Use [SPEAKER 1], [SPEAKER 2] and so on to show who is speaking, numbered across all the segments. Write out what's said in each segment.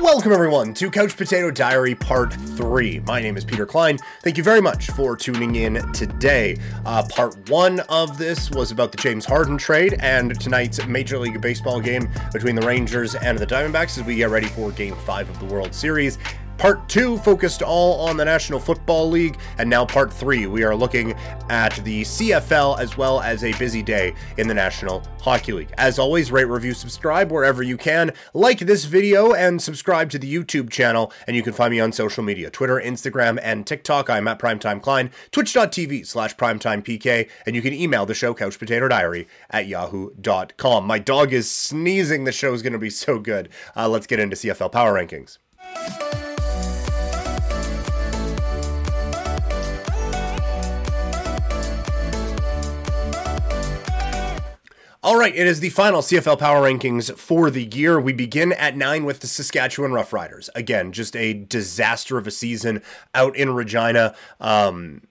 [SPEAKER 1] Welcome, everyone, to Couch Potato Diary Part 3. My name is Peter Klein. Thank you very much for tuning in today. Uh, part 1 of this was about the James Harden trade and tonight's Major League Baseball game between the Rangers and the Diamondbacks as we get ready for Game 5 of the World Series. Part two focused all on the National Football League, and now part three, we are looking at the CFL as well as a busy day in the National Hockey League. As always, rate, review, subscribe wherever you can. Like this video and subscribe to the YouTube channel, and you can find me on social media Twitter, Instagram, and TikTok. I'm at Primetime Klein, twitch.tv slash primetimepk, and you can email the show Couch Potato couchpotatodiary at yahoo.com. My dog is sneezing. The show is going to be so good. Uh, let's get into CFL Power Rankings. All right, it is the final CFL Power Rankings for the year. We begin at nine with the Saskatchewan Roughriders. Again, just a disaster of a season out in Regina. Um,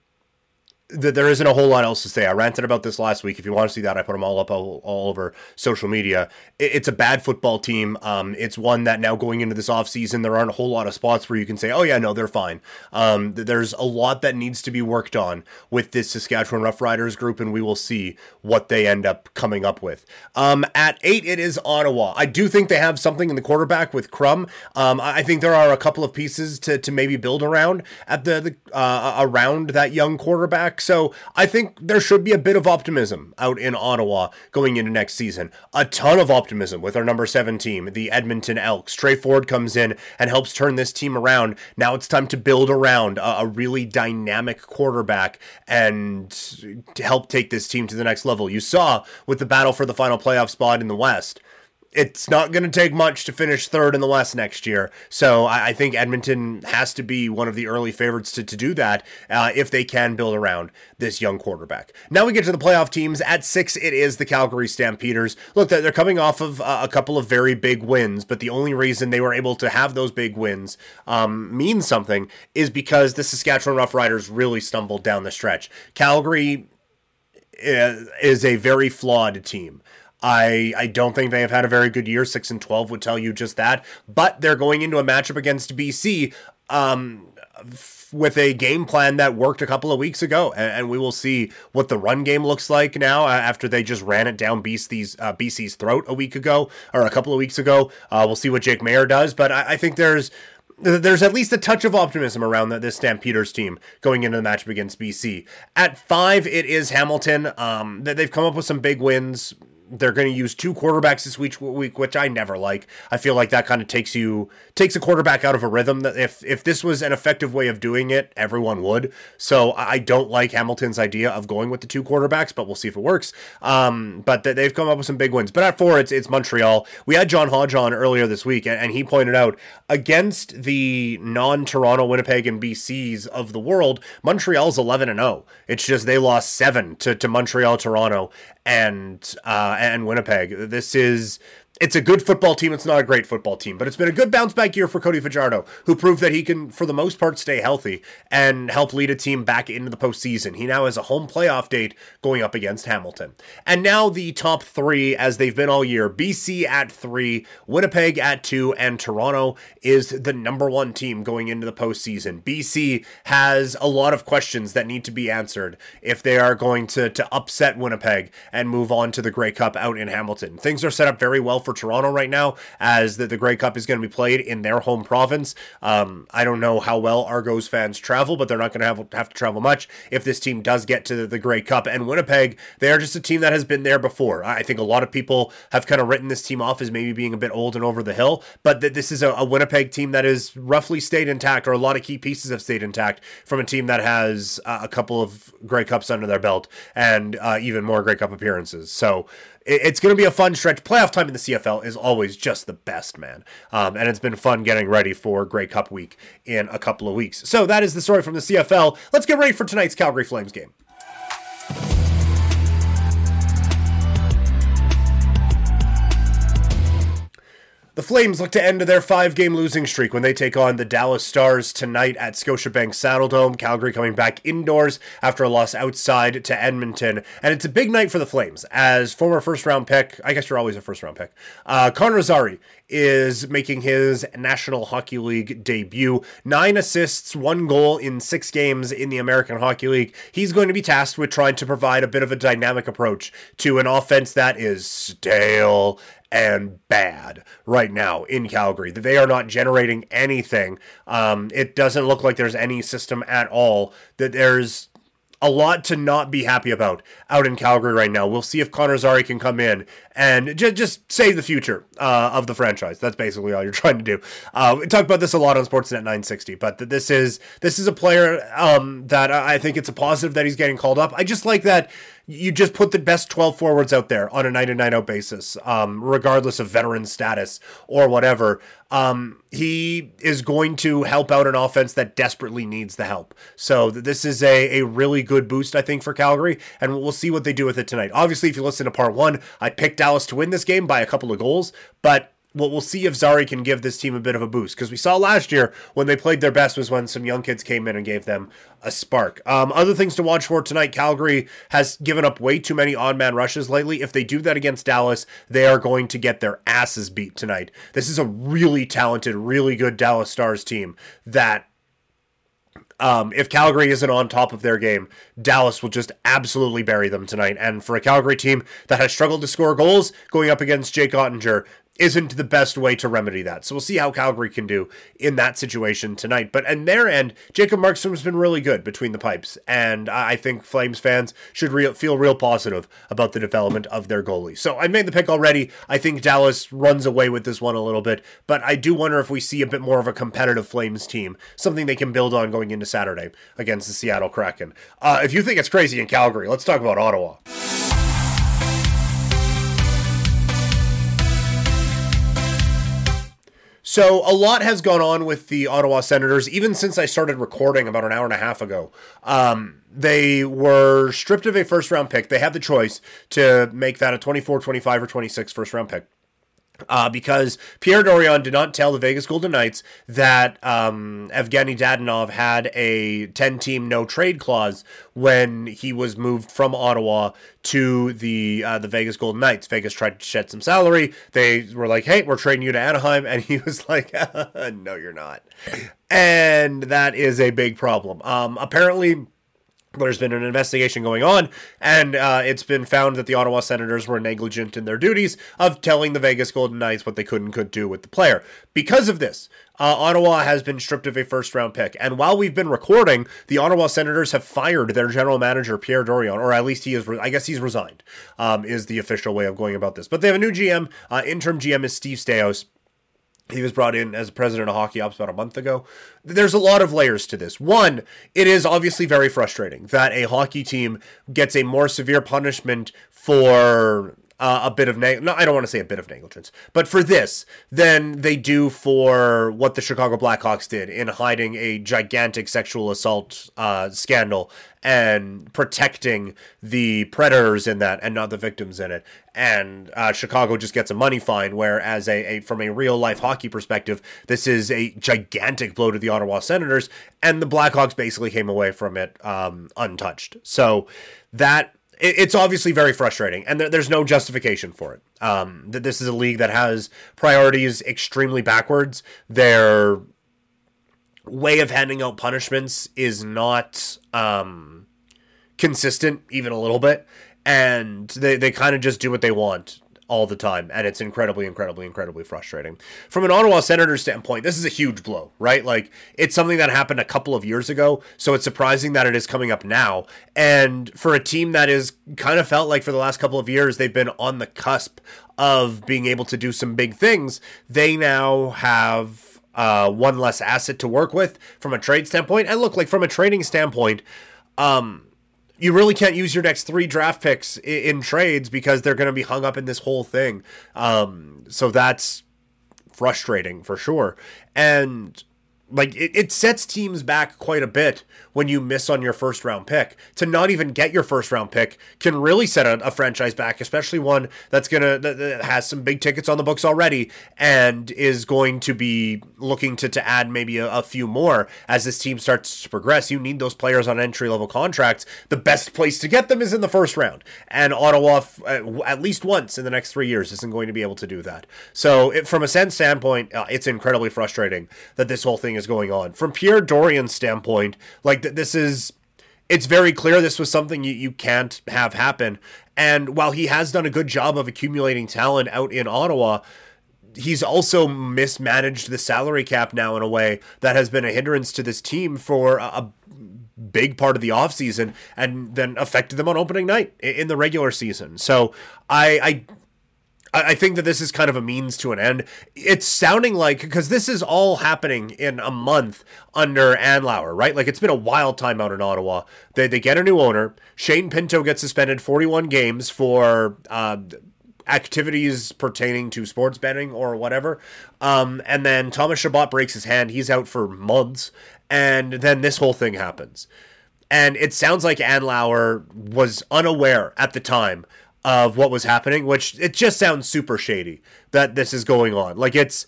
[SPEAKER 1] there isn't a whole lot else to say. I ranted about this last week. If you want to see that, I put them all up all, all over social media. It, it's a bad football team. Um, it's one that now going into this offseason, there aren't a whole lot of spots where you can say, oh, yeah, no, they're fine. Um, there's a lot that needs to be worked on with this Saskatchewan Roughriders group, and we will see what they end up coming up with. Um, at eight, it is Ottawa. I do think they have something in the quarterback with Crum. Um, I think there are a couple of pieces to, to maybe build around at the, the uh, around that young quarterback. So I think there should be a bit of optimism out in Ottawa going into next season. A ton of optimism with our number seven team, the Edmonton Elks. Tre Ford comes in and helps turn this team around. Now it's time to build around a, a really dynamic quarterback and help take this team to the next level. You saw with the battle for the final playoff spot in the West it's not going to take much to finish third in the West next year. So I, I, think Edmonton has to be one of the early favorites to, to do that uh, if they can build around this young quarterback. Now we get to the playoff teams. At six, it is the Calgary Stampeders. Look, they're coming off of a couple of very big wins, but the only reason they were able to have those big wins um, means something is because the Saskatchewan Roughriders really stumbled down the stretch. Calgary uh, is a very flawed team. I I don't think they have had a very good year. Six and twelve would tell you just that. But they're going into a matchup against BC. Um, with a game plan that worked a couple of weeks ago, and, and, we will see what the run game looks like now after they just ran it down BC's uh, BC's throat a week ago or a couple of weeks ago. Uh, we'll see what Jake Maier does, but I, I, think there's there's at least a touch of optimism around this Stampeders team going into the matchup against BC. At five, it is Hamilton. Um, they've come up with some big wins they're going to use two quarterbacks this week, week, which I never like. I feel like that kind of takes you takes a quarterback out of a rhythm. That if if this was an effective way of doing it, everyone would. So I don't like Hamilton's idea of going with the two quarterbacks, but we'll see if it works. Um, but they've come up with some big wins. But at four, it's it's Montreal. We had John Hodge on earlier this week, and he pointed out against the non-Toronto, Winnipeg, and BCs of the world, Montreal's eleven and zero. Oh. It's just they lost seven to to Montreal, Toronto, and uh, and Winnipeg. This is it's a good football team. It's not a great football team, but it's been a good bounce back year for Cody Fajardo, who proved that he can, for the most part, stay healthy and help lead a team back into the postseason. He now has a home playoff date going up against Hamilton. And now the top three, as they've been all year BC at three, Winnipeg at two, and Toronto is the number one team going into the postseason. BC has a lot of questions that need to be answered if they are going to, to upset Winnipeg and move on to the Grey Cup out in Hamilton. Things are set up very well for for Toronto right now, as the, the Grey Cup is going to be played in their home province. Um, I don't know how well Argos fans travel, but they're not going to have, have to travel much if this team does get to the, the Grey Cup. And Winnipeg, they are just a team that has been there before. I think a lot of people have kind of written this team off as maybe being a bit old and over the hill, but th- this is a, a Winnipeg team that is roughly stayed intact, or a lot of key pieces have stayed intact from a team that has uh, a couple of Grey Cups under their belt and uh, even more Grey Cup appearances. So it's going to be a fun stretch. Playoff time in the CFL is always just the best, man. Um, and it's been fun getting ready for Grey Cup week in a couple of weeks. So that is the story from the CFL. Let's get ready for tonight's Calgary Flames game. The Flames look to end their five game losing streak when they take on the Dallas Stars tonight at Scotiabank Saddledome. Calgary coming back indoors after a loss outside to Edmonton. And it's a big night for the Flames as former first round pick, I guess you're always a first round pick, uh, Connor Zary is making his National Hockey League debut. Nine assists, one goal in six games in the American Hockey League. He's going to be tasked with trying to provide a bit of a dynamic approach to an offense that is stale and bad right now in Calgary. That they are not generating anything. Um, it doesn't look like there's any system at all. That there's a lot to not be happy about out in Calgary right now. We'll see if Connor Zary can come in and just just save the future uh, of the franchise. That's basically all you're trying to do. Uh, we talk about this a lot on Sportsnet 960, but this is this is a player um, that I think it's a positive that he's getting called up. I just like that you just put the best 12 forwards out there on a night in night out basis, um, regardless of veteran status or whatever. Um, he is going to help out an offense that desperately needs the help. So this is a, a really good boost, I think, for Calgary, and we'll see what they do with it tonight. Obviously, if you listen to part one, I picked Dallas to win this game by a couple of goals, but well, we'll see if Zary can give this team a bit of a boost because we saw last year when they played their best was when some young kids came in and gave them a spark. Um, other things to watch for tonight Calgary has given up way too many odd man rushes lately. If they do that against Dallas, they are going to get their asses beat tonight. This is a really talented, really good Dallas Stars team that um, if Calgary isn't on top of their game, Dallas will just absolutely bury them tonight. And for a Calgary team that has struggled to score goals, going up against Jake Oettinger isn't the best way to remedy that. So we'll see how Calgary can do in that situation tonight. But on their end, Jacob Markstrom's been really good between the pipes, and I think Flames fans should re- feel real positive about the development of their goalie. So I made the pick already. I think Dallas runs away with this one a little bit, but I do wonder if we see a bit more of a competitive Flames team, something they can build on going into Saturday against the Seattle Kraken. Uh, if you think it's crazy in Calgary, let's talk about Ottawa. So a lot has gone on with the Ottawa Senators, even since I started recording about an hour and a half ago. Um, they were stripped of a first round pick. They had the choice to make that a 24, 25, or 26 first round pick uh, because Pierre Dorion did not tell the Vegas Golden Knights that um, Evgeny Dadonov had a 10 team no trade clause when he was moved from Ottawa to the uh, the Vegas Golden Knights. Vegas tried to shed some salary. They were like, hey, we're trading you to Anaheim. And he was like, no, you're not. And that is a big problem. Um, apparently, there's been an investigation going on, and uh, it's been found that the Ottawa Senators were negligent in their duties of telling the Vegas Golden Knights what they could and could do with the player. Because of this, uh, Ottawa has been stripped of a first round pick. And while we've been recording, the Ottawa Senators have fired their general manager, Pierre Dorion, or at least he is, re- I guess he's resigned, um, is the official way of going about this. But they have a new GM. Uh, interim GM is Steve Staios. He was brought in as president of Hockey Ops about a month ago. There's a lot of layers to this. One, it is obviously very frustrating that a hockey team gets a more severe punishment for uh, a bit of neg- no, I don't want to say a bit of negligence, but for this than they do for what the Chicago Blackhawks did in hiding a gigantic sexual assault uh, scandal and protecting the predators in that and not the victims in it. And uh, Chicago just gets a money fine, whereas a, a from a real life hockey perspective, this is a gigantic blow to the Ottawa Senators, and the Blackhawks basically came away from it um, untouched. So that it's obviously very frustrating, and there's no justification for it. Um, that this is a league that has priorities extremely backwards. Their way of handing out punishments is not um, consistent, even a little bit, and they they kind of just do what they want all the time, and it's incredibly, incredibly, incredibly frustrating. From an Ottawa Senator standpoint, this is a huge blow, right? Like it's something that happened a couple of years ago, so it's surprising that it is coming up now. And for a team that is kind of felt like for the last couple of years they've been on the cusp of being able to do some big things, they now have uh, one less asset to work with from a trade standpoint. And look, like from a trading standpoint, um, you really can't use your next three draft picks in, in trades because they're going to be hung up in this whole thing. Um, so that's frustrating for sure. And like it, it sets teams back quite a bit when you miss on your first round pick. To not even get your first round pick can really set a, a franchise back, especially one that's gonna that, that, has some big tickets on the books already and is going to be looking to to add maybe a, a few more as this team starts to progress. You need those players on entry level contracts. The best place to get them is in the first round, and Ottawa uh, at least once in the next three years isn't going to be able to do that. So it, from a sense standpoint, uh, it's incredibly frustrating that this whole thing is going on. From Pierre Dorion's standpoint, like th- this is it's very clear this was something you, you can't have happen. And while he has done a good job of accumulating talent out in Ottawa, he's also mismanaged the salary cap now in a way that has been a hindrance to this team for a, a big part of the offseason and then affected them on opening night in the regular season. So I, I I think that this is kind of a means to an end. It's sounding like because this is all happening in a month under Andlauer, right? Like it's been a wild time out in Ottawa. They they get a new owner. Shane Pinto gets suspended 41 games for uh, activities pertaining to sports betting or whatever. Um, and then Thomas Chabot breaks his hand. He's out for months. And then this whole thing happens. And it sounds like Andlauer was unaware at the time of what was happening, which it just sounds super shady that this is going on. Like it's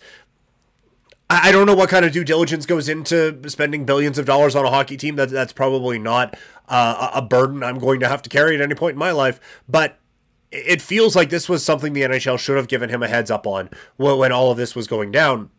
[SPEAKER 1] I don't know what kind of due diligence goes into spending billions of dollars on a hockey team. That that's probably not uh, a burden I'm going to have to carry at any point in my life. But it feels like this was something the NHL should have given him a heads up on when all of this was going down.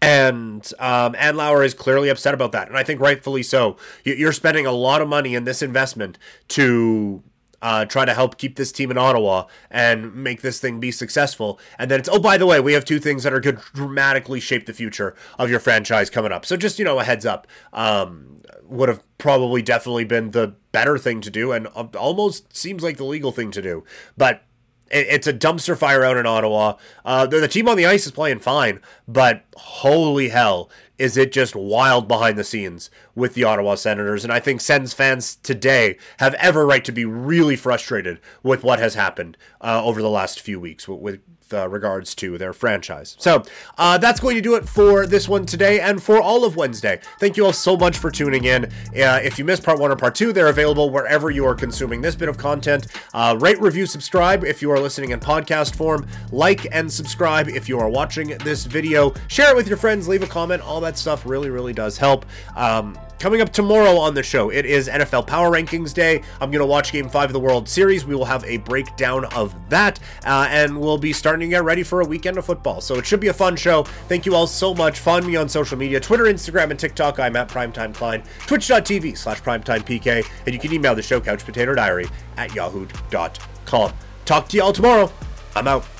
[SPEAKER 1] And um, Andlauer is clearly upset about that, and I think rightfully so. You're spending a lot of money in this investment to uh, try to help keep this team in Ottawa and make this thing be successful. And then it's, oh, by the way, we have two things that are going to dramatically shape the future of your franchise coming up. So just, you know, a heads up um, would have probably definitely been the better thing to do and almost seems like the legal thing to do. But it's a dumpster fire out in Ottawa. Uh, the team on the ice is playing fine, but holy hell, is it just wild behind the scenes with the Ottawa Senators? And I think Sens fans today have every right to be really frustrated with what has happened uh, over the last few weeks with, with uh, regards to their franchise. So uh, that's going to do it for this one today and for all of Wednesday. Thank you all so much for tuning in. Uh, if you missed part one or part two, they're available wherever you are consuming this bit of content. Uh, rate, review, subscribe if you are listening in podcast form. Like and subscribe if you are watching this video. Share it with your friends, leave a comment. All that stuff really, really does help. Um, Coming up tomorrow on the show, it is NFL Power Rankings Day. I'm going to watch Game 5 of the World Series. We will have a breakdown of that, uh, and we'll be starting to get ready for a weekend of football. So it should be a fun show. Thank you all so much. Find me on social media Twitter, Instagram, and TikTok. I'm at Primetime Klein, twitch.tv slash primetimepk, and you can email the show couch potato diary at yahoo.com. Talk to you all tomorrow. I'm out.